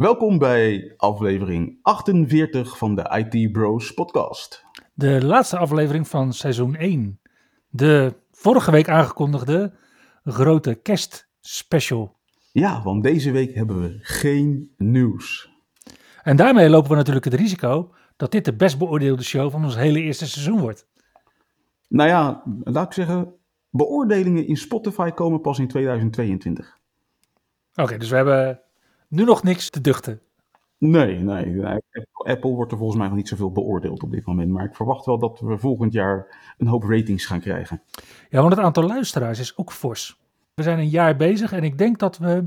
Welkom bij aflevering 48 van de IT Bros podcast. De laatste aflevering van seizoen 1. De vorige week aangekondigde grote kerstspecial. Ja, want deze week hebben we geen nieuws. En daarmee lopen we natuurlijk het risico dat dit de best beoordeelde show van ons hele eerste seizoen wordt. Nou ja, laat ik zeggen, beoordelingen in Spotify komen pas in 2022. Oké, dus we hebben nu nog niks te duchten. Nee, nee. Apple wordt er volgens mij nog niet zoveel beoordeeld op dit moment. Maar ik verwacht wel dat we volgend jaar een hoop ratings gaan krijgen. Ja, want het aantal luisteraars is ook fors. We zijn een jaar bezig en ik denk dat we,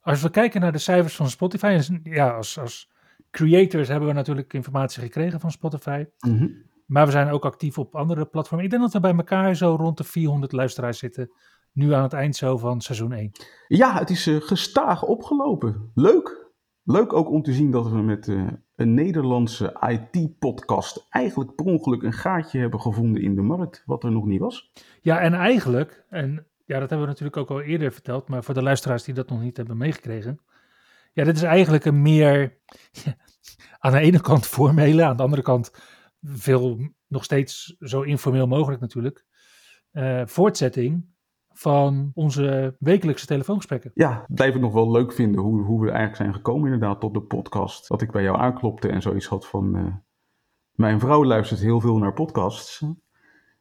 als we kijken naar de cijfers van Spotify, ja, als, als creators hebben we natuurlijk informatie gekregen van Spotify. Mhm. Maar we zijn ook actief op andere platformen. Ik denk dat we bij elkaar zo rond de 400 luisteraars zitten. Nu aan het eind zo van seizoen 1. Ja, het is eh, gestaag opgelopen. Leuk. Leuk ook om te zien dat we met eh, een Nederlandse IT-podcast eigenlijk per ongeluk een gaatje hebben gevonden in de markt, wat er nog niet was. Ja, en eigenlijk, en ja, dat hebben we natuurlijk ook al eerder verteld, maar voor de luisteraars die dat nog niet hebben meegekregen. Ja, dit is eigenlijk een meer, aan de ene kant formele, aan de andere kant veel, nog steeds zo informeel mogelijk natuurlijk, eh, voortzetting van onze wekelijkse telefoongesprekken. Ja, blijf het nog wel leuk vinden hoe, hoe we eigenlijk zijn gekomen inderdaad tot de podcast. Dat ik bij jou aanklopte en zoiets had van, eh, mijn vrouw luistert heel veel naar podcasts.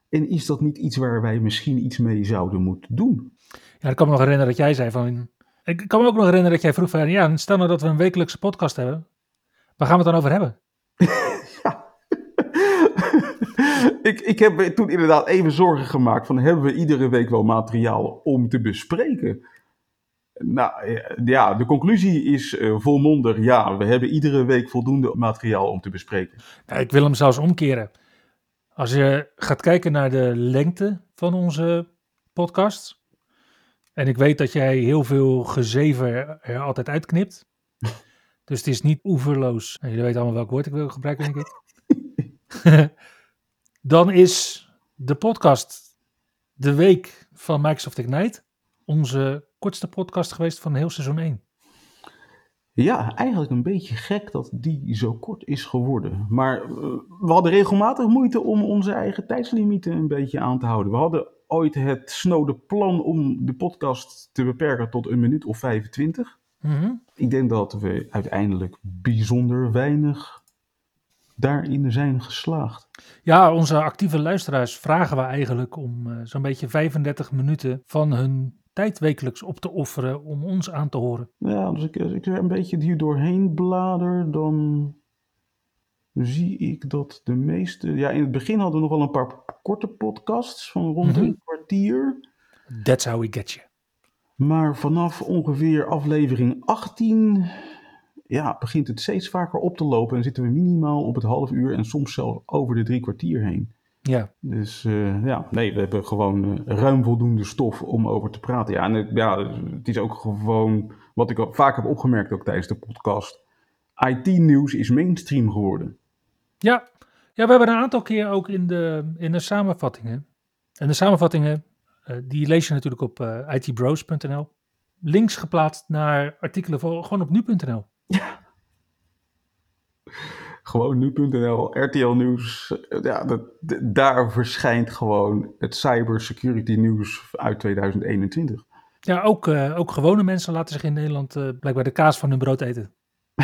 En is dat niet iets waar wij misschien iets mee zouden moeten doen? Ja, ik kan me nog herinneren dat jij zei van, ik kan me ook nog herinneren dat jij vroeg van, ja, stel nou dat we een wekelijkse podcast hebben, waar gaan we het dan over hebben? ik, ik heb toen inderdaad even zorgen gemaakt van hebben we iedere week wel materiaal om te bespreken? Nou ja, de conclusie is uh, volmondig ja, we hebben iedere week voldoende materiaal om te bespreken. Nou, ik wil hem zelfs omkeren. Als je gaat kijken naar de lengte van onze podcast, en ik weet dat jij heel veel gezever er altijd uitknipt, dus het is niet oeverloos. En jullie weten allemaal welk woord ik wil gebruiken, denk ik. Dan is de podcast De Week van Microsoft Ignite onze kortste podcast geweest van heel seizoen 1. Ja, eigenlijk een beetje gek dat die zo kort is geworden. Maar uh, we hadden regelmatig moeite om onze eigen tijdslimieten een beetje aan te houden. We hadden ooit het snode plan om de podcast te beperken tot een minuut of 25. Mm -hmm. Ik denk dat we uiteindelijk bijzonder weinig daarin zijn geslaagd. Ja, onze actieve luisteraars vragen we eigenlijk om uh, zo'n beetje 35 minuten van hun tijd wekelijks op te offeren om ons aan te horen. Ja, dus ik, als ik er een beetje hier doorheen blader, dan zie ik dat de meeste... Ja, in het begin hadden we nog wel een paar korte podcasts van rond mm -hmm. een kwartier. That's how we get you. Maar vanaf ongeveer aflevering 18 ja, begint het steeds vaker op te lopen en zitten we minimaal op het half uur en soms zelfs over de drie kwartier heen. Ja. Dus uh, ja, nee, we hebben gewoon uh, ruim voldoende stof om over te praten. Ja, en het, ja, het is ook gewoon wat ik vaak heb opgemerkt ook tijdens de podcast. IT-nieuws is mainstream geworden. Ja. ja, we hebben een aantal keer ook in de, in de samenvattingen. En de samenvattingen, uh, die lees je natuurlijk op itbros.nl. Links geplaatst naar artikelen voor, gewoon op nu.nl. Ja. Gewoon nu.nl, RTL Nieuws. Ja, dat, daar verschijnt gewoon het cybersecurity nieuws uit 2021. Ja, ook, uh, ook gewone mensen laten zich in Nederland uh, blijkbaar de kaas van hun brood eten.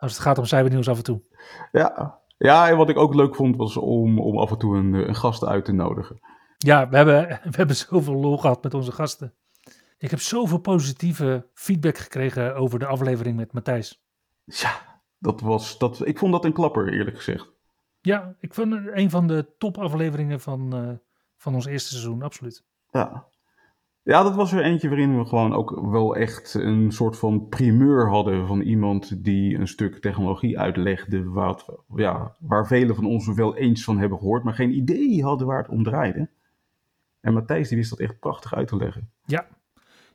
Als het gaat om cybernieuws af en toe. Ja, ja en wat ik ook leuk vond was om, om af en toe een, een gast uit te nodigen. Ja, we hebben, we hebben zoveel lol gehad met onze gasten. Ik heb zoveel positieve feedback gekregen over de aflevering met Matthijs. Ja, dat was, dat, ik vond dat een klapper, eerlijk gezegd. Ja, ik vond het een van de topafleveringen van, uh, van ons eerste seizoen, absoluut. Ja. Ja, dat was er eentje waarin we gewoon ook wel echt een soort van primeur hadden van iemand die een stuk technologie uitlegde wat, ja, waar velen van ons wel eens van hebben gehoord, maar geen idee hadden waar het om draaide. En Matthijs die wist dat echt prachtig uit te leggen. Ja.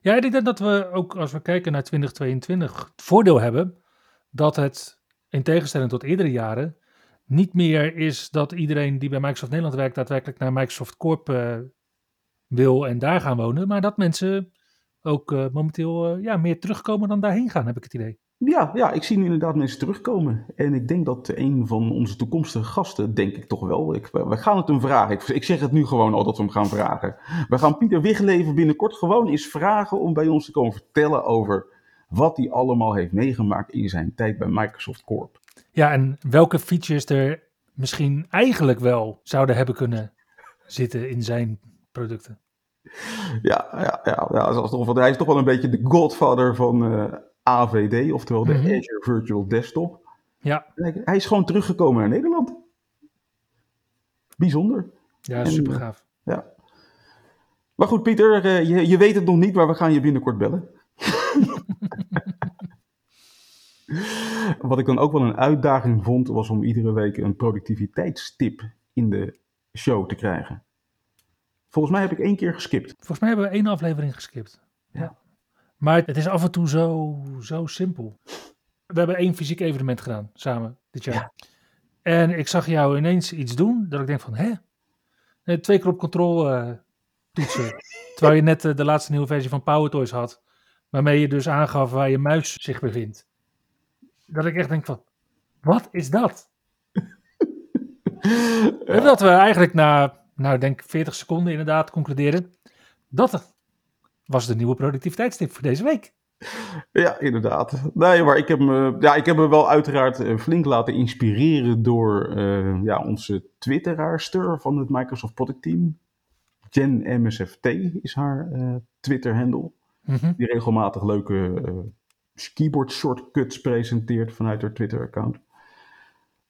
Ja, ik denk dat we ook als we kijken naar 2022 het voordeel hebben dat het in tegenstelling tot eerdere jaren niet meer is dat iedereen die bij Microsoft Nederland werkt daadwerkelijk naar Microsoft Corp uh, wil en daar gaan wonen, maar dat mensen ook uh, momenteel uh, ja, meer terugkomen dan daarheen gaan, heb ik het idee. Ja, ja, ik zie nu inderdaad mensen terugkomen. En ik denk dat een van onze toekomstige gasten, denk ik toch wel. Ik, we gaan het hem vragen. Ik, ik, zeg het nu gewoon al dat we hem gaan vragen. We gaan Pieter Wigleven binnenkort gewoon eens vragen om bij ons te komen vertellen over wat hij allemaal heeft meegemaakt in zijn tijd bij Microsoft Corp. Ja, en welke features er misschien eigenlijk wel zouden hebben kunnen zitten in zijn producten. Ja, ja, ja, ja hij is toch wel een beetje de godfather van uh, eh, AVD, oftewel de mm -hmm. Azure Virtual Desktop. Ja. Hij is gewoon teruggekomen naar Nederland. Bijzonder. Ja, super gaaf. Ja. Maar goed, Pieter, uh, je, je weet het nog niet, maar we gaan je binnenkort bellen. Wat ik dan ook wel een uitdaging vond, was om iedere week een productiviteitstip in de show te krijgen. Volgens mij heb ik één keer geskipt. Volgens mij hebben we één aflevering geskipt. Ja. Maar het is af en toe zo, zo simpel. We hebben één fysiek evenement gedaan, samen, dit jaar. Ja. En ik zag jou ineens iets doen, dat ik denk van, hè? Twee keer op control uh, toetsen. terwijl je net uh, de laatste nieuwe versie van PowerToys had. Waarmee je dus aangaf waar je muis zich bevindt. Dat ik echt denk van, wat is dat? Ja. Dat we eigenlijk na nou denk 40 seconden inderdaad concluderen. Dat was de nieuwe productiviteitstip voor deze week. Ja, inderdaad. Nee, maar ik heb me, ja, ik heb me wel uiteraard eh, flink laten inspireren door uh, ja, onze twitteraarster van het Microsoft Product Team. Jen MSFT is haar uh, Twitter-handle. Mm -hmm. Die regelmatig leuke uh, keyboard shortcuts presenteert vanuit haar Twitter-account.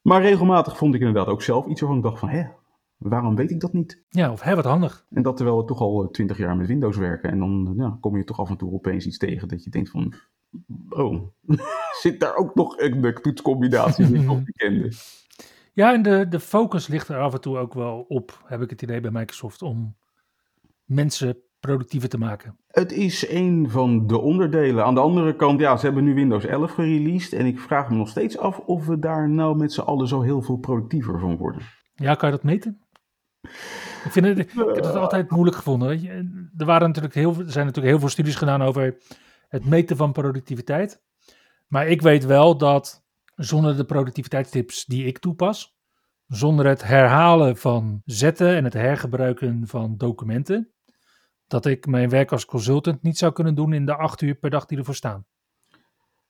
Maar regelmatig vond ik inderdaad ook zelf iets waarvan ik dacht van, hè, waarom weet ik dat niet? Ja, of hè, wat handig. En dat terwijl we toch al eh, twintig jaar met Windows werken. En dan ja, kom je toch af en toe opeens iets tegen dat je denkt van... Oh, zit daar ook nog een toetscombinatie die ik kende? Ja, en de, de focus ligt er af en toe ook wel op, heb ik het idee bij Microsoft, om mensen productiever te maken. Het is een van de onderdelen. Aan de andere kant, ja, ze hebben nu Windows 11 gereleased. En ik vraag me nog steeds af of we daar nou met z'n allen zo heel veel productiever van worden. Ja, kan je dat meten? Ik, vind het, ik heb het altijd moeilijk gevonden. Weet je. Er, waren natuurlijk heel, er zijn natuurlijk heel veel studies gedaan over het meten van productiviteit. Maar ik weet wel dat zonder de productiviteitstips die ik toepas, zonder het herhalen van zetten en het hergebruiken van documenten, dat ik mijn werk als consultant niet zou kunnen doen in de acht uur per dag die ervoor staan.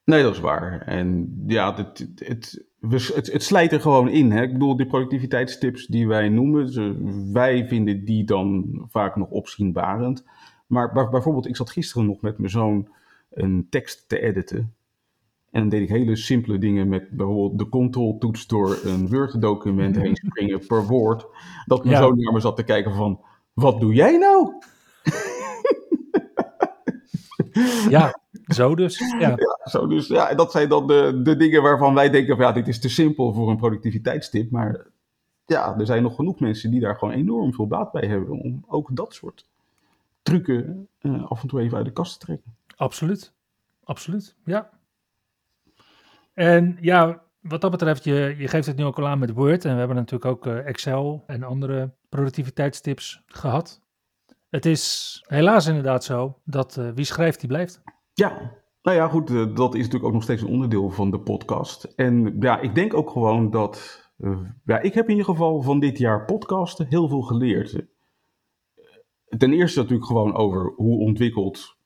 Nee, dat is waar. En ja, het, het, het, het slijt er gewoon in. Hè? Ik bedoel, die productiviteitstips die wij noemen, wij vinden die dan vaak nog opzienbarend. Maar bijvoorbeeld, ik zat gisteren nog met mijn zoon een tekst te editen. En dan deed ik hele simpele dingen met bijvoorbeeld de control-toets door een Word-document heen springen per woord. Dat mijn zoon naar me zat te kijken van, wat doe jij nou? Ja, zo dus. Ja. ja. zo dus. Ja, en dat zijn dan de, de dingen waarvan wij denken van ja, dit is te simpel voor een productiviteitstip. Maar ja, er zijn nog genoeg mensen die daar gewoon enorm veel baat bij hebben om ook dat soort trucken uh, af en toe even uit de kast te trekken. Absoluut. Absoluut, ja. En ja, wat dat betreft, je, je geeft het nu ook al aan met Word. En we hebben natuurlijk ook uh, Excel en andere productiviteitstips gehad. Het is helaas inderdaad zo dat uh, wie schrijft, die blijft. Ja, nou ja, goed, uh, dat is natuurlijk ook nog steeds een onderdeel van de podcast. En ja, ik denk ook gewoon dat. Uh, ja, ik heb in ieder geval van dit jaar podcasten heel veel geleerd. Ten eerste natuurlijk gewoon over hoe ontwikkelt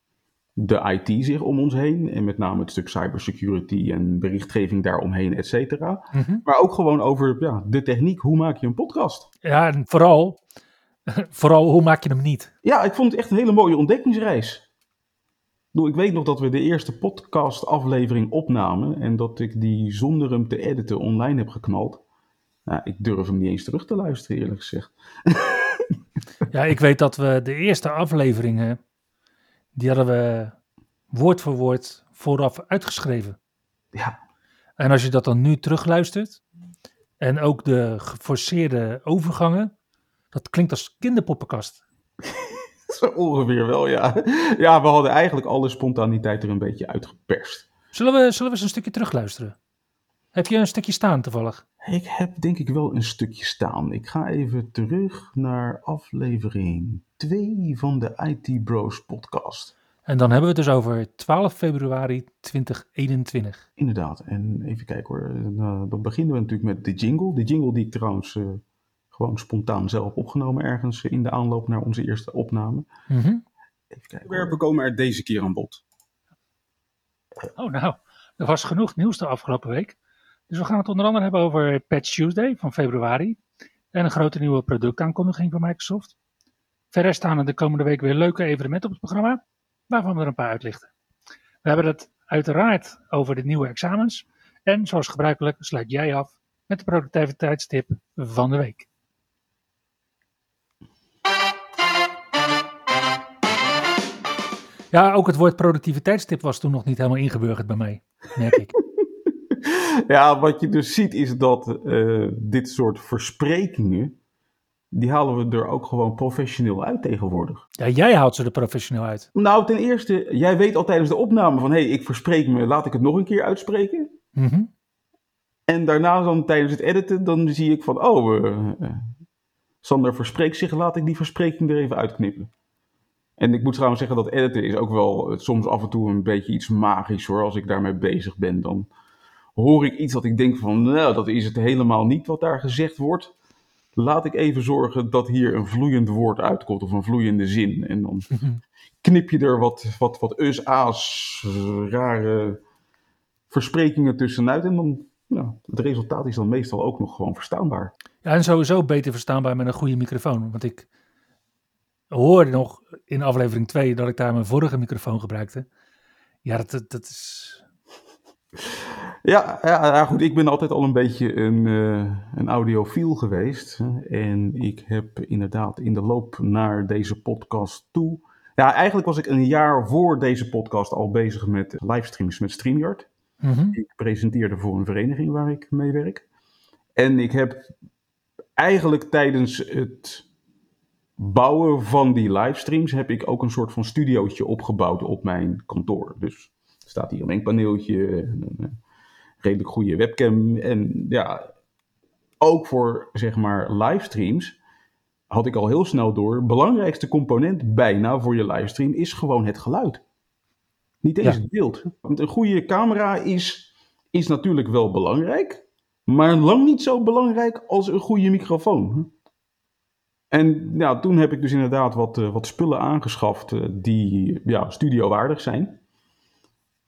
de IT zich om ons heen. En met name het stuk cybersecurity en berichtgeving daaromheen, et cetera. Mm -hmm. Maar ook gewoon over ja, de techniek. Hoe maak je een podcast? Ja, en vooral Vooral, hoe maak je hem niet? Ja, ik vond het echt een hele mooie ontdekkingsreis. Ik weet nog dat we de eerste podcast-aflevering opnamen en dat ik die zonder hem te editen online heb geknald. Nou, ik durf hem niet eens terug te luisteren, eerlijk gezegd. Ja, ik weet dat we de eerste afleveringen die hadden we woord voor woord vooraf uitgeschreven. Ja. En als je dat dan nu terugluistert, en ook de geforceerde overgangen, dat klinkt als kinderpoppenkast. Zo ongeveer wel, ja. Ja, we hadden eigenlijk alle spontaniteit er een beetje uitgeperst. Zullen we, zullen we eens een stukje terugluisteren? Heb je een stukje staan toevallig? Ik heb denk ik wel een stukje staan. Ik ga even terug naar aflevering 2 van de IT Bros podcast. En dan hebben we het dus over 12 februari 2021. Inderdaad. En even kijken hoor. Uh, dan beginnen we natuurlijk met de jingle. De jingle die ik trouwens uh, gewoon spontaan zelf opgenomen ergens in de aanloop naar onze eerste opname. Mm -hmm. Even kijken. Werpen komen er deze keer aan bod. Oh nou, er was genoeg nieuws de afgelopen week. Dus we gaan het onder andere hebben over Patch Tuesday van februari. En een grote nieuwe productaankondiging van Microsoft. Verder staan er de komende week weer leuke evenementen op het programma waarvan we er een paar uitlichten. We hebben het uiteraard over de nieuwe examens. En zoals gebruikelijk sluit jij af met de productiviteitstip van de week. Ja, ook het woord productiviteitstip was toen nog niet helemaal ingeburgerd bij mij, merk ik. ja, wat je dus ziet is dat uh, dit soort versprekingen die halen we er ook gewoon professioneel uit tegenwoordig. Ja, jij haalt ze er professioneel uit. Nou, ten eerste, jij weet al tijdens de opname van... hé, hey, ik verspreek me, laat ik het nog een keer uitspreken. Mm -hmm. En daarna dan tijdens het editen, dan zie ik van... oh, uh, uh, Sander verspreekt zich, laat ik die verspreking er even uitknippen. En ik moet trouwens zeggen dat editen is ook wel soms af en toe een beetje iets magisch hoor. Als ik daarmee bezig ben, dan hoor ik iets dat ik denk van... nou, dat is het helemaal niet wat daar gezegd wordt laat ik even zorgen dat hier een vloeiend woord uitkomt of een vloeiende zin. En dan knip je er wat, wat, wat us, a's, rare versprekingen tussenuit. En dan, nou, het resultaat is dan meestal ook nog gewoon verstaanbaar. Ja, en sowieso beter verstaanbaar met een goede microfoon. Want ik hoorde nog in aflevering 2 dat ik daar mijn vorige microfoon gebruikte. Ja, dat, dat, is ja, ja, ja, goed. Ik ben altijd al een beetje een, uh, een audiofiel geweest. En ik heb inderdaad in de loop naar deze podcast toe. Ja, eigenlijk was ik een jaar voor deze podcast al bezig met livestreams met StreamYard. Mm -hmm. Ik presenteerde voor een vereniging waar ik mee werk. En ik heb eigenlijk tijdens het bouwen van die livestreams heb ik ook een soort van studiootje opgebouwd op mijn kantoor. Dus er staat hier een mengpaneeltje, een redelijk goede webcam. En ja, ook voor zeg maar livestreams had ik al heel snel door. Belangrijkste component bijna voor je livestream is gewoon het geluid. Niet eens Ja. het beeld. Want een goede camera is, is natuurlijk wel belangrijk. Maar lang niet zo belangrijk als een goede microfoon. En ja, toen heb ik dus inderdaad wat, eh, wat spullen aangeschaft eh, die ja, studiowaardig zijn.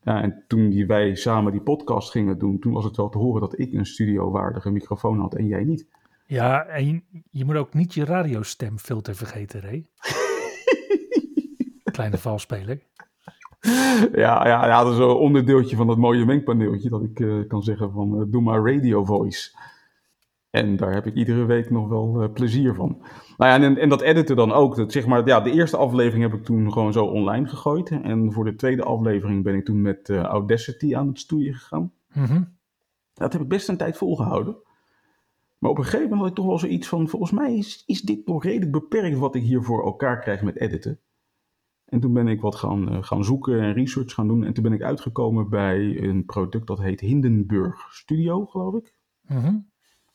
Ja, en toen die, wij samen die podcast gingen doen, toen was het wel te horen dat ik een studiowaardige microfoon had en jij niet. Ja, en je, je moet ook niet je radiostemfilter vergeten, Ray. Kleine valspeler. Ja, ja, ja, dat is een onderdeeltje van dat mooie mengpaneeltje dat ik eh, kan zeggen van doe maar radio voice. En daar heb ik iedere week nog wel eh, plezier van. Nou ja, en, en dat editen dan ook. Dat, zeg maar, ja, de eerste aflevering heb ik toen gewoon zo online gegooid. En voor de tweede aflevering ben ik toen met eh, Audacity aan het stoeien gegaan. Mhm. Dat heb ik best een tijd volgehouden. Maar op een gegeven moment had ik toch wel zoiets van... volgens mij is, is dit nog redelijk beperkt wat ik hier voor elkaar krijg met editen. En toen ben ik wat gaan, eh, gaan zoeken en research gaan doen. En toen ben ik uitgekomen bij een product dat heet Hindenburg Studio, geloof ik. Mhm.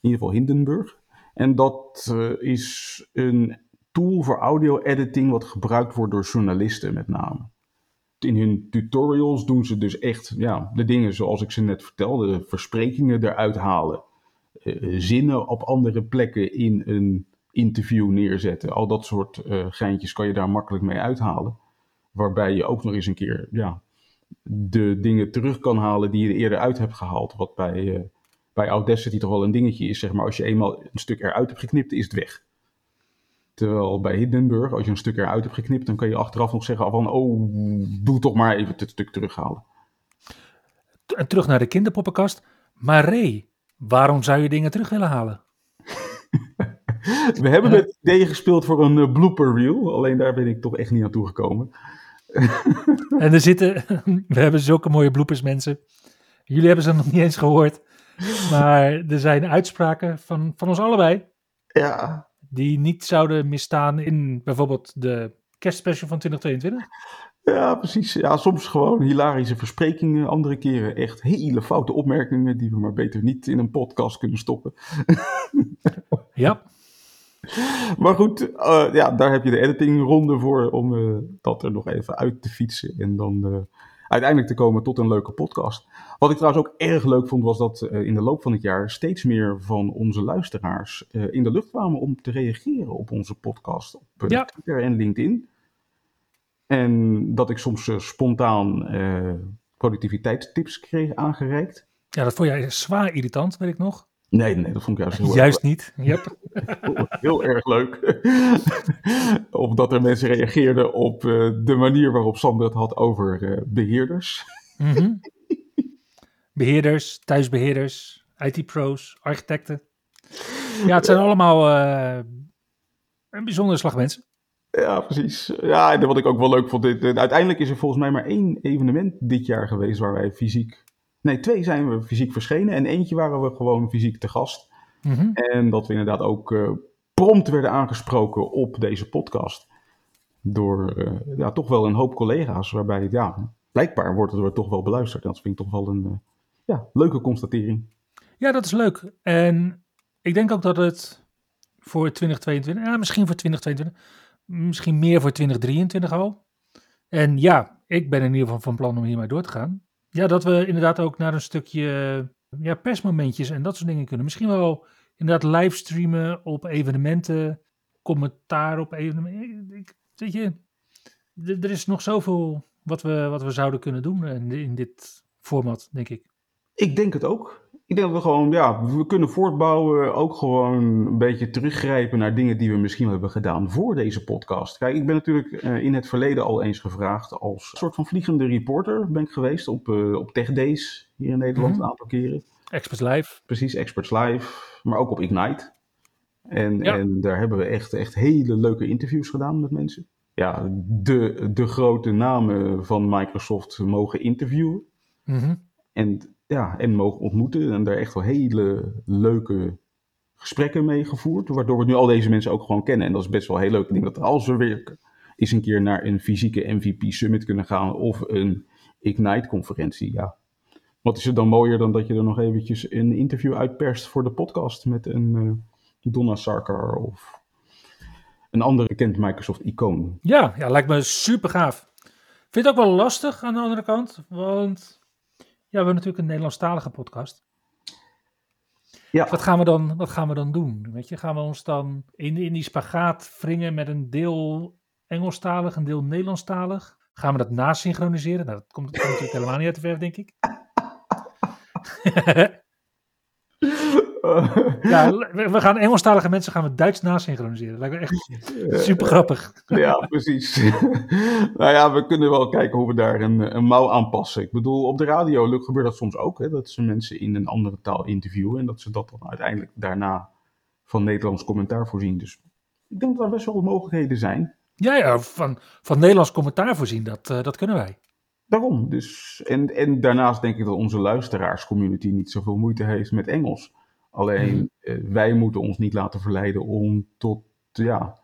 In ieder geval Hindenburg. En dat eh, is een tool voor audio-editing wat gebruikt wordt door journalisten met name. In hun tutorials doen ze dus echt ja, de dingen zoals ik ze net vertelde. De versprekingen eruit halen. eh, zinnen op andere plekken in een interview neerzetten. Al dat soort eh, geintjes kan je daar makkelijk mee uithalen. Waarbij je ook nog eens een keer ja, de dingen terug kan halen die je er eerder uit hebt gehaald. Wat bij, bij Audacity toch wel een dingetje is. Zeg maar, als je eenmaal een stuk eruit hebt geknipt, is het weg. Terwijl bij Hindenburg, als je een stuk eruit hebt geknipt, dan kan je achteraf nog zeggen van, oh, doe toch maar even het stuk terughalen. En terug naar de kinderpoppenkast. Maar Ray, waarom zou je dingen terug willen halen? We hebben met ideeën gespeeld voor een eh, blooper reel, alleen daar ben ik toch echt niet naartoe gekomen. en er zitten, we hebben zulke mooie bloepers mensen. Jullie hebben ze nog niet eens gehoord. Maar er zijn uitspraken van, van ons allebei. Ja. Die niet zouden misstaan in bijvoorbeeld de kerstspecial van 2022. Ja, precies. Ja, soms gewoon hilarische versprekingen. Andere keren echt hele foute opmerkingen die we maar beter niet in een podcast kunnen stoppen. ja. Maar goed, uh, ja, daar heb je de editingronde voor om uh, dat er nog even uit te fietsen. En dan uh, uiteindelijk te komen tot een leuke podcast. Wat ik trouwens ook erg leuk vond, was dat in de loop van het jaar steeds meer van onze luisteraars in de lucht kwamen om te reageren op onze podcast op ja. Twitter en LinkedIn. En dat ik soms spontaan productiviteitstips kreeg aangereikt. Ja, dat vond jij zwaar irritant, weet ik nog. Nee, nee, dat vond ik juist heel Juist niet, yep. heel erg leuk. of dat er mensen reageerden op uh, de manier waarop Sander het had over uh, beheerders. mm -hmm. Beheerders, thuisbeheerders, IT-pro's, architecten. Ja, het zijn allemaal uh, een bijzondere slag mensen. Ja, precies. Ja, en wat ik ook wel leuk vond, dit, uiteindelijk is er volgens mij maar één evenement dit jaar geweest waar wij fysiek Nee, twee zijn we fysiek verschenen en eentje waren we gewoon fysiek te gast. Mm -hmm. En dat we inderdaad ook uh, prompt werden aangesproken op deze podcast. Door uh, ja, toch wel een hoop collega's, waarbij ja, blijkbaar wordt het er toch wel beluisterd. En dat vind ik toch wel een uh, ja, leuke constatering. Ja, dat is leuk. En ik denk ook dat het voor 2022, ja, misschien voor 2022, misschien meer voor 2023 al. En ja, ik ben in ieder geval van plan om hiermee door te gaan. Ja, dat we inderdaad ook naar een stukje ja, persmomentjes en dat soort dingen kunnen. Misschien wel inderdaad livestreamen op evenementen, commentaar op evenementen. Ik, weet je, er is nog zoveel wat we, wat we zouden kunnen doen in, in dit format, denk ik. Ik denk het ook. Ik denk dat we gewoon, ja, we kunnen voortbouwen, ook gewoon een beetje teruggrijpen naar dingen die we misschien hebben gedaan voor deze podcast. Kijk, ik ben natuurlijk uh, in het verleden al eens gevraagd als soort van vliegende reporter ben ik geweest op, uh, op Tech Days hier in Nederland Mhm. een aantal keren. Experts Live. Precies, Experts Live, maar ook op Ignite. En, Ja. en daar hebben we echt, echt hele leuke interviews gedaan met mensen. Ja, de, de grote namen van Microsoft mogen interviewen. Mhm. En, ja, en mogen ontmoeten. En daar echt wel hele leuke gesprekken mee gevoerd. Waardoor we nu al deze mensen ook gewoon kennen. En dat is best wel heel leuk. Ik denk dat als we weer eens een keer naar een fysieke MVP Summit kunnen gaan. Of een Ignite conferentie. Ja. Wat is er dan mooier dan dat je er nog eventjes een interview uitperst voor de podcast. Met een eh, Donna Sarkar of een andere bekend Microsoft icoon. Ja, ja, lijkt me super gaaf. Vind het ook wel lastig aan de andere kant, want we hebben natuurlijk een Nederlandstalige podcast. Ja. Wat gaan we dan, wat gaan we dan doen? Weet je, gaan we ons dan in, in die spagaat wringen met een deel Engelstalig, een deel Nederlandstalig? Gaan we dat nasynchroniseren? Nou, dat komt, dat komt natuurlijk helemaal niet uit de verf, denk ik. ja, we gaan Engelstalige mensen gaan we Duits nasynchroniseren. Lijkt me echt super grappig. Ja, precies. nou ja, we kunnen wel kijken hoe we daar een, een mouw aanpassen. Ik bedoel, op de radio lukt- gebeurt dat soms ook. Hè, dat ze mensen in een andere taal interviewen. En dat ze dat dan uiteindelijk daarna van Nederlands commentaar voorzien. Dus ik denk dat er best wel mogelijkheden zijn. Ja, ja van, van Nederlands commentaar voorzien, dat, eh, dat kunnen wij. Daarom. Dus, en, en daarnaast denk ik dat onze luisteraarscommunity niet zoveel moeite heeft met Engels. Alleen Mhm. eh, wij moeten ons niet laten verleiden om tot ja,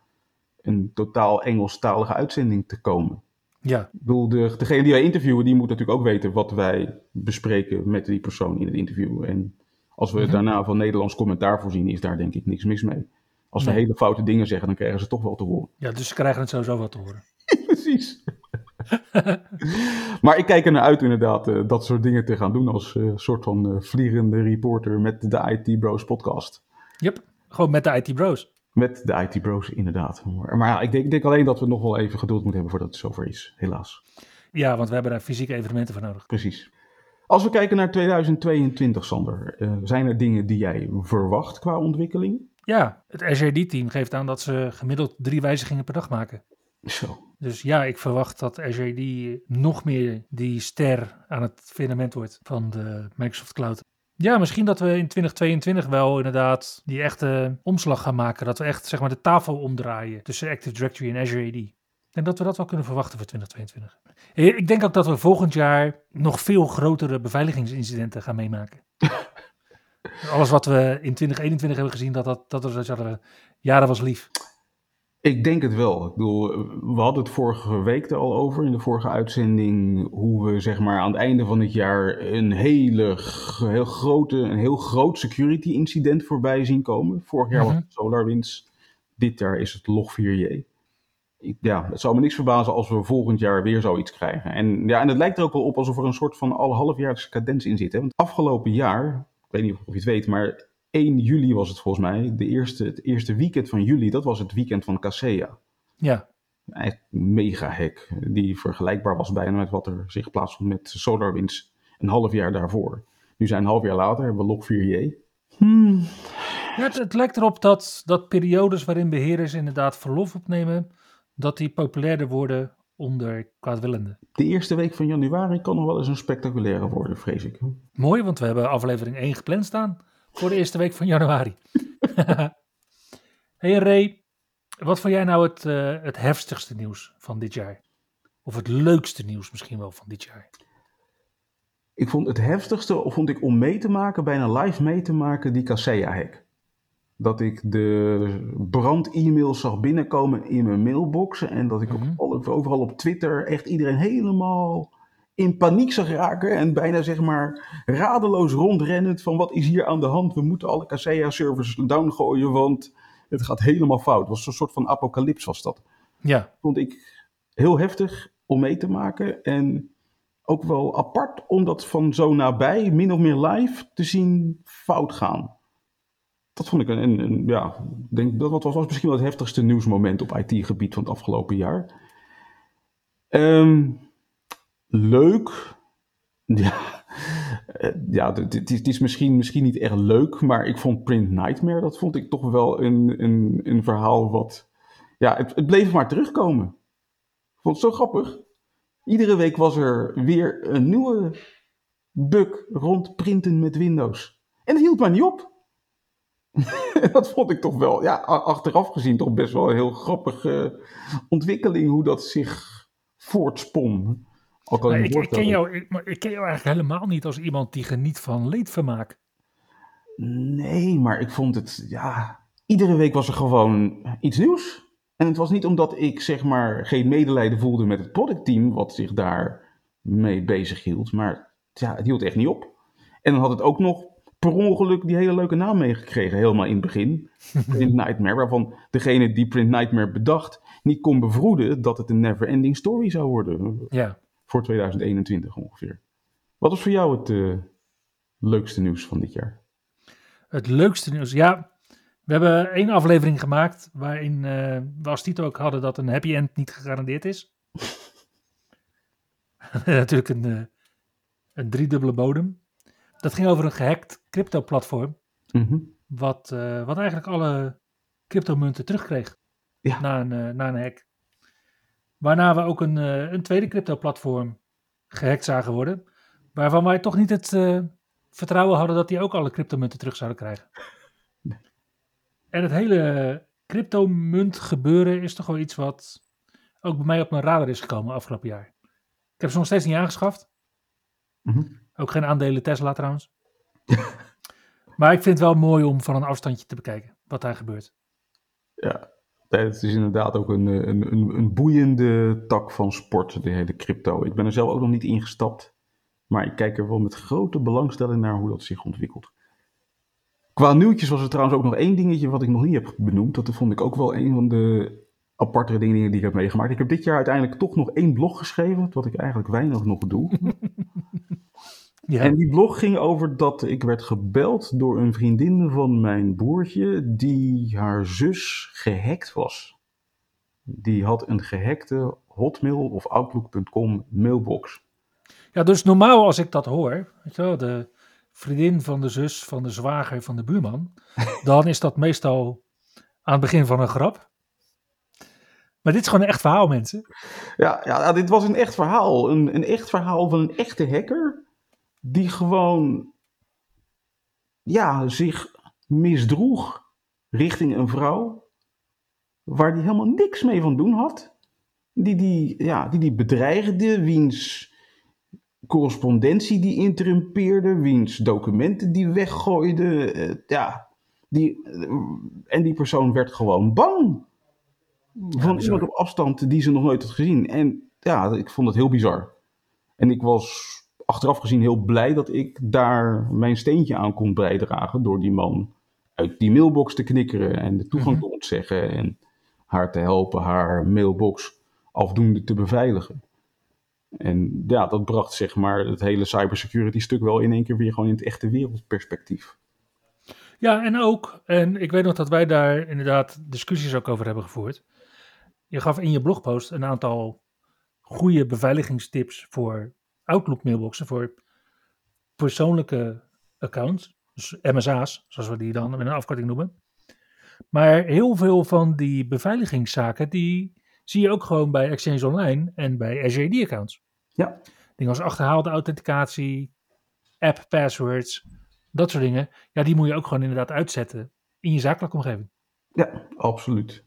een totaal Engelstalige uitzending te komen. Ja, Ik bedoel, de, degene die wij interviewen, die moet natuurlijk ook weten wat wij bespreken met die persoon in het interview. En als we Mhm. daarna van Nederlands commentaar voorzien, is daar denk ik niks mis mee. Als we hele foute dingen zeggen, dan krijgen ze toch wel te horen. ja, dus ze krijgen het sowieso wel te horen. Precies. maar ik kijk er naar uit inderdaad eh, dat soort dingen te gaan doen als eh, soort van eh, vliegende reporter met de IT Bros podcast. Yep, gewoon met de IT Bros. Met de IT Bros inderdaad. Maar, maar ja, ik denk, ik denk alleen dat we nog wel even geduld moeten hebben voordat het zover is, helaas. Ja, want we hebben daar fysieke evenementen voor nodig. Precies. Als we kijken naar 2022, Sander, zijn er dingen die jij verwacht qua ontwikkeling? Ja, het SRD-team geeft aan dat ze gemiddeld drie wijzigingen per dag maken. Zo. Dus ja, ik verwacht dat SRD nog meer die ster aan het fundament wordt van de Microsoft Cloud. Ja, misschien dat we in 2022 wel inderdaad die echte omslag gaan maken. Dat we echt zeg maar de tafel omdraaien tussen Active Directory en Azure AD. denk dat we dat wel kunnen verwachten voor 2022. Eh, Ik denk ook dat we volgend jaar nog veel grotere beveiligingsincidenten gaan meemaken. Alles wat we in 2021 hebben gezien, dat, dat, dat ja, dat was lief. Ik denk het wel. Ik bedoel, we hadden het vorige week er al over in de vorige uitzending. Hoe we zeg maar aan het einde van het jaar een hele heel grote, een heel groot security incident voorbij zien komen. Vorig jaar was Mhm. het SolarWinds. Dit jaar is het Log4j. Ik- Ja, het zou me niks verbazen als we volgend jaar weer zoiets krijgen. En, ja, en het lijkt er ook wel op alsof er een soort van alle halfjaarlijkse cadens in zit. Hè? Want afgelopen jaar, ik weet niet of je het weet, maar 1 juli was het volgens mij. De eerste, het eerste weekend van juli, dat was het weekend van Kaseya Ja, eigenlijk mega hack. Die vergelijkbaar was bijna met wat er zich plaatsvond met SolarWinds een half jaar daarvoor. Nu zijn een half jaar later hebben we Log4j. Hmm. Ja, het, het lijkt erop dat, dat periodes waarin beheerders inderdaad verlof opnemen, dat die populairder worden onder kwaadwillenden. De eerste week van januari kan nog wel eens een spectaculaire worden, vrees ik. Mooi, want we hebben aflevering 1 gepland staan voor de eerste week van januari. hey Ray, wat vond jij nou het, eh, het heftigste nieuws van dit jaar? Of het leukste nieuws misschien wel van dit jaar? Ik vond het heftigste, of vond ik om mee te maken, bijna live mee te maken, die Kaseya-hack. Dat ik de brand-e-mails zag binnenkomen in mijn mailbox. En dat ik op Mhm. overal op Twitter echt iedereen helemaal in paniek zag raken. En bijna zeg maar radeloos rondrennend van wat is hier aan de hand? We moeten alle Kaseya-servers downgooien, want het gaat helemaal fout. Het was een soort van apocalyps was dat Ja, vond ik heel heftig om mee te maken. En ook wel apart om dat van zo nabij, min of meer live, te zien fout gaan. Dat vond ik een, een, een- ja, ik denk dat was, was misschien wel het heftigste nieuwsmoment op IT-gebied van het afgelopen jaar. Ehm, leuk. Ja, eh, ja het, is, is misschien, misschien niet echt leuk, maar ik vond Print Nightmare, dat vond ik toch wel een, een, een verhaal wat ja, het, het bleef maar terugkomen. Ik vond het zo grappig. Iedere week was er weer een nieuwe bug rond printen met Windows. En het hield maar niet op. dat vond ik toch wel, ja, achteraf gezien toch best wel een heel grappige ontwikkeling hoe dat zich voortspon. Al ik, ken jou, ik, maar ik ken jou eigenlijk helemaal niet als iemand die geniet van leedvermaak. Nee, maar ik vond het, ja, iedere week was er gewoon iets nieuws. En het was niet omdat ik, zeg maar, geen medelijden voelde met het productteam, wat zich daar mee bezig hield. Maar ja, het hield echt niet op. En dan had het ook nog per ongeluk die hele leuke naam meegekregen, helemaal in het begin. Print Nightmare, waarvan degene die Print Nightmare bedacht, niet kon bevroeden dat het een never-ending story zou worden. Ja, Voor 2021 ongeveer. Wat was voor jou het eh, leukste nieuws van dit jaar? het leukste nieuws. Ja, we hebben één aflevering gemaakt waarin eh, we als titel ook hadden dat een happy end niet gegarandeerd is. Natuurlijk een, eh, een driedubbele bodem. Dat ging over een gehackt crypto-platform, Mhm. wat, wat eigenlijk alle cryptomunten terugkreeg Ja. na, een, na een hack. Waarna we ook een, eh, een tweede crypto-platform gehackt zagen worden, waarvan wij toch niet het eh, vertrouwen hadden dat die ook alle cryptomunten terug zouden krijgen. En het hele cryptomunt gebeuren is toch wel iets wat ook bij mij op mijn radar is gekomen afgelopen jaar. Ik heb ze nog steeds niet aangeschaft. Mhm. Ook geen aandelen Tesla trouwens. maar ik vind het wel mooi om van een afstandje te bekijken wat daar gebeurt. Ja, het is inderdaad ook een, eh, een, een, een boeiende tak van sport, de hele crypto. Ik ben er zelf ook nog niet ingestapt, maar ik kijk er wel met grote belangstelling naar hoe dat zich ontwikkelt. Qua nieuwtjes was er trouwens ook nog één dingetje wat ik nog niet heb benoemd. Dat vond ik ook wel een van de apartere dingen die ik heb meegemaakt. Ik heb dit jaar uiteindelijk toch nog één blog geschreven, wat ik eigenlijk weinig nog doe. Ja, En die blog ging over dat ik werd gebeld door een vriendin van mijn broertje die haar zus gehackt was. Die had een gehackte Hotmail of Outlook.com mailbox. ja, dus normaal als ik dat hoor, weet je wel, de vriendin van de zus van de zwager van de buurman, dan is dat meestal aan het begin van een grap. Maar dit is gewoon een echt verhaal, mensen. Ja, ja, dit was een echt verhaal. Een, een echt verhaal van een echte hacker. Die gewoon ja, zich misdroeg richting een vrouw. Waar die helemaal niks mee van doen had. die die, ja, die, die bedreigde, wiens correspondentie die interrumpeerde, wiens documenten die weggooide. eh, ja, die, eh, en die persoon werd gewoon bang. Van bizar. iemand op afstand die ze nog nooit had gezien. En ja, ik vond het heel bizar. En ik was achteraf gezien heel blij dat ik daar mijn steentje aan kon bijdragen. Door die man uit die mailbox te knikkeren en de toegang Mhm. te ontzeggen. En haar te helpen haar mailbox afdoende te beveiligen. En ja, dat bracht zeg maar het hele cybersecurity stuk wel in één keer weer gewoon in het echte wereldperspectief. Ja, en ook, en ik weet nog dat wij daar inderdaad discussies ook over hebben gevoerd. Je gaf in je blogpost een aantal goede beveiligingstips voor Outlook mailboxen, voor persoonlijke accounts, dus MSA's, zoals we die dan met een afkorting noemen. Maar heel veel van die beveiligingszaken, die zie je ook gewoon bij Exchange Online en bij Azure AD accounts. Ja, Dingen als achterhaalde authenticatie, app passwords, dat soort dingen. Ja, die moet je ook gewoon inderdaad uitzetten in je zakelijke omgeving. ja, absoluut.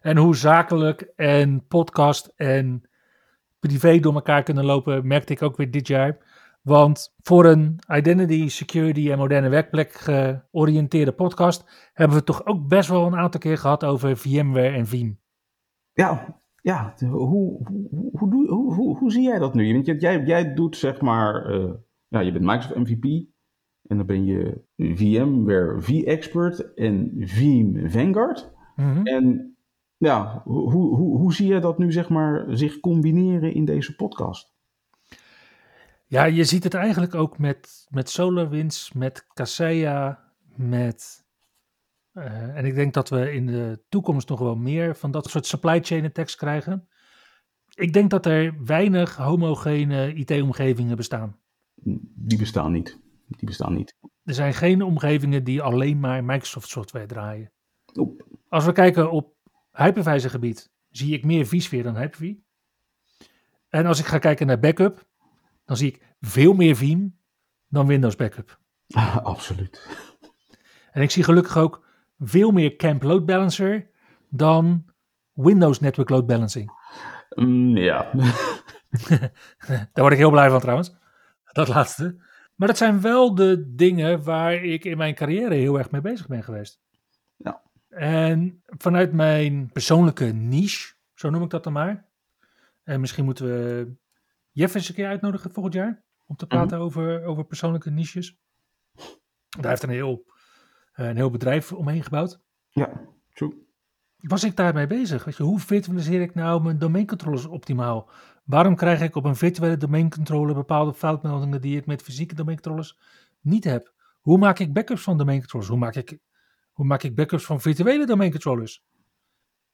En hoe zakelijk en podcast en privé door elkaar kunnen lopen, merkte ik ook weer dit jaar. Want voor een identity, security en moderne werkplek georiënteerde podcast hebben we het toch ook best wel een aantal keer gehad over VMware en Veeam. Ja, ja hoe, hoe, hoe, doe- hoe, hoe, hoe zie jij dat nu? Want jij, jij doet zeg maar, eh, ja, je bent Microsoft MVP en dan ben je VMware V-Expert en Veeam Vanguard. Mhm. En ja, hoe, hoe, hoe, zie jij dat nu zeg maar zich combineren in deze podcast? Ja, je ziet het eigenlijk ook met, met SolarWinds, met Kaseya, met... eh, en ik denk dat we in de toekomst nog wel meer van dat soort supply chain attacks krijgen. Ik denk dat er weinig homogene IT-omgevingen bestaan. Die bestaan niet. Die bestaan niet. Er zijn geen omgevingen die alleen maar Microsoft software draaien. Oep. Als we kijken op hypervisor gebied, zie ik meer vSphere dan Hyper-V. En als ik ga kijken naar backup, dan zie ik veel meer Veeam dan Windows backup. Absoluut. En ik zie gelukkig ook veel meer Camp Load Balancer dan Windows Network Load Balancing. Mm, ja. Daar word ik heel blij van trouwens. Dat laatste. Maar dat zijn wel de dingen waar ik in mijn carrière heel erg mee bezig ben geweest. En vanuit mijn persoonlijke niche, zo noem ik dat dan maar. En misschien moeten we Jeff eens een keer uitnodigen volgend jaar. Om te praten over, over persoonlijke niches. Daar heeft een heel, een heel bedrijf omheen gebouwd. ja, true. was ik daarmee bezig? Weet je, hoe virtualiseer ik nou mijn domeincontrollers optimaal? Waarom krijg ik op een virtuele domeincontroller bepaalde foutmeldingen die ik met fysieke domeincontrollers niet heb? Hoe maak ik backups van domeincontrollers? Hoe maak ik, hoe maak ik backups van virtuele domeincontrollers?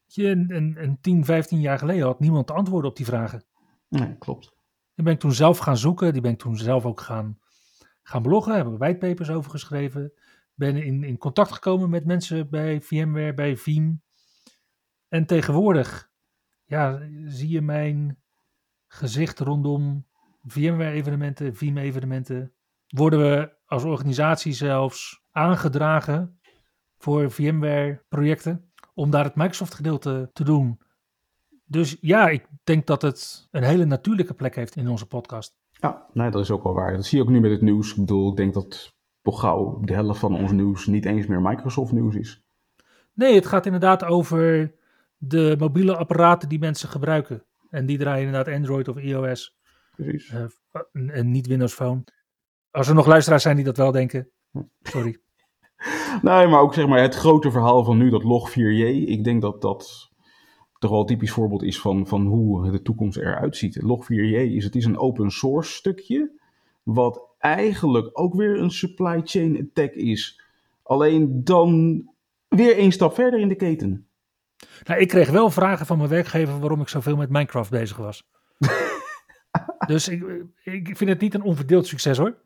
Weet Je, een, een, een 10, 15 jaar geleden had niemand de antwoorden op die vragen. Nee, klopt. Die ben ik toen zelf gaan zoeken. Die ben ik toen zelf ook gaan, gaan bloggen. Heb ik whitepapers over geschreven. Ben in, in contact gekomen met mensen bij VMware, bij Veeam. En tegenwoordig ja, zie je mijn gezicht rondom VMware-evenementen, Veeam-evenementen. Worden we als organisatie zelfs aangedragen voor VMware-projecten om daar het Microsoft-gedeelte te doen. Dus ja, ik denk dat het een hele natuurlijke plek heeft in onze podcast. Ja, nee, dat is ook wel waar. Dat zie je ook nu met het nieuws. Ik bedoel, ik denk dat toch gauw de helft van ons nieuws niet eens meer Microsoft nieuws is. Nee, het gaat inderdaad over de mobiele apparaten die mensen gebruiken. En die draaien inderdaad Android of iOS Precies. eh, en, en niet Windows Phone. Als er nog luisteraars zijn die dat wel denken, sorry. Nee, maar ook zeg maar het grote verhaal van nu, dat Log4j. Ik denk dat dat toch wel een typisch voorbeeld is van, van hoe de toekomst eruit ziet. Log4j is, het is een open source stukje, wat eigenlijk ook weer een supply chain attack is. Alleen dan weer één stap verder in de keten. Nou, ik kreeg wel vragen van mijn werkgever waarom ik zoveel met Minecraft bezig was. dus ik, ik vind het niet een onverdeeld succes hoor.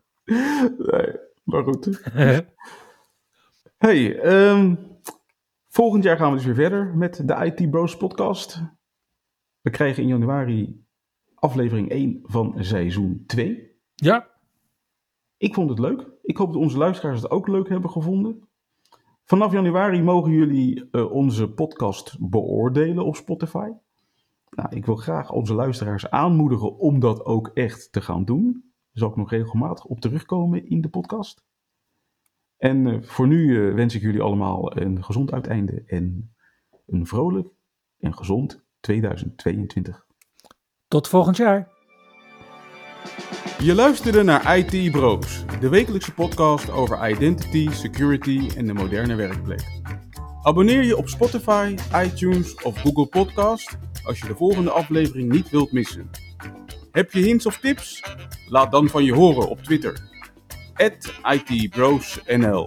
Nee, maar goed. Hey, ehm, volgend jaar gaan we dus weer verder met de IT Bros podcast. We krijgen in januari aflevering 1 van seizoen 2. ja, Ik vond het leuk. Ik hoop dat onze luisteraars het ook leuk hebben gevonden. Vanaf januari mogen jullie eh, onze podcast beoordelen op Spotify. Nou, ik wil graag onze luisteraars aanmoedigen om dat ook echt te gaan doen. Daar zal ik nog regelmatig op terugkomen in de podcast. En eh, voor nu eh, wens ik jullie allemaal een gezond uiteinde en een vrolijk en gezond 2022. Tot volgend jaar. Je luisterde naar IT Bros, de wekelijkse podcast over identity, security en de moderne werkplek. Abonneer je op Spotify, iTunes of Google Podcast als je de volgende aflevering niet wilt missen. Heb je hints of tips? Laat dan van je horen op Twitter. @itbrosnl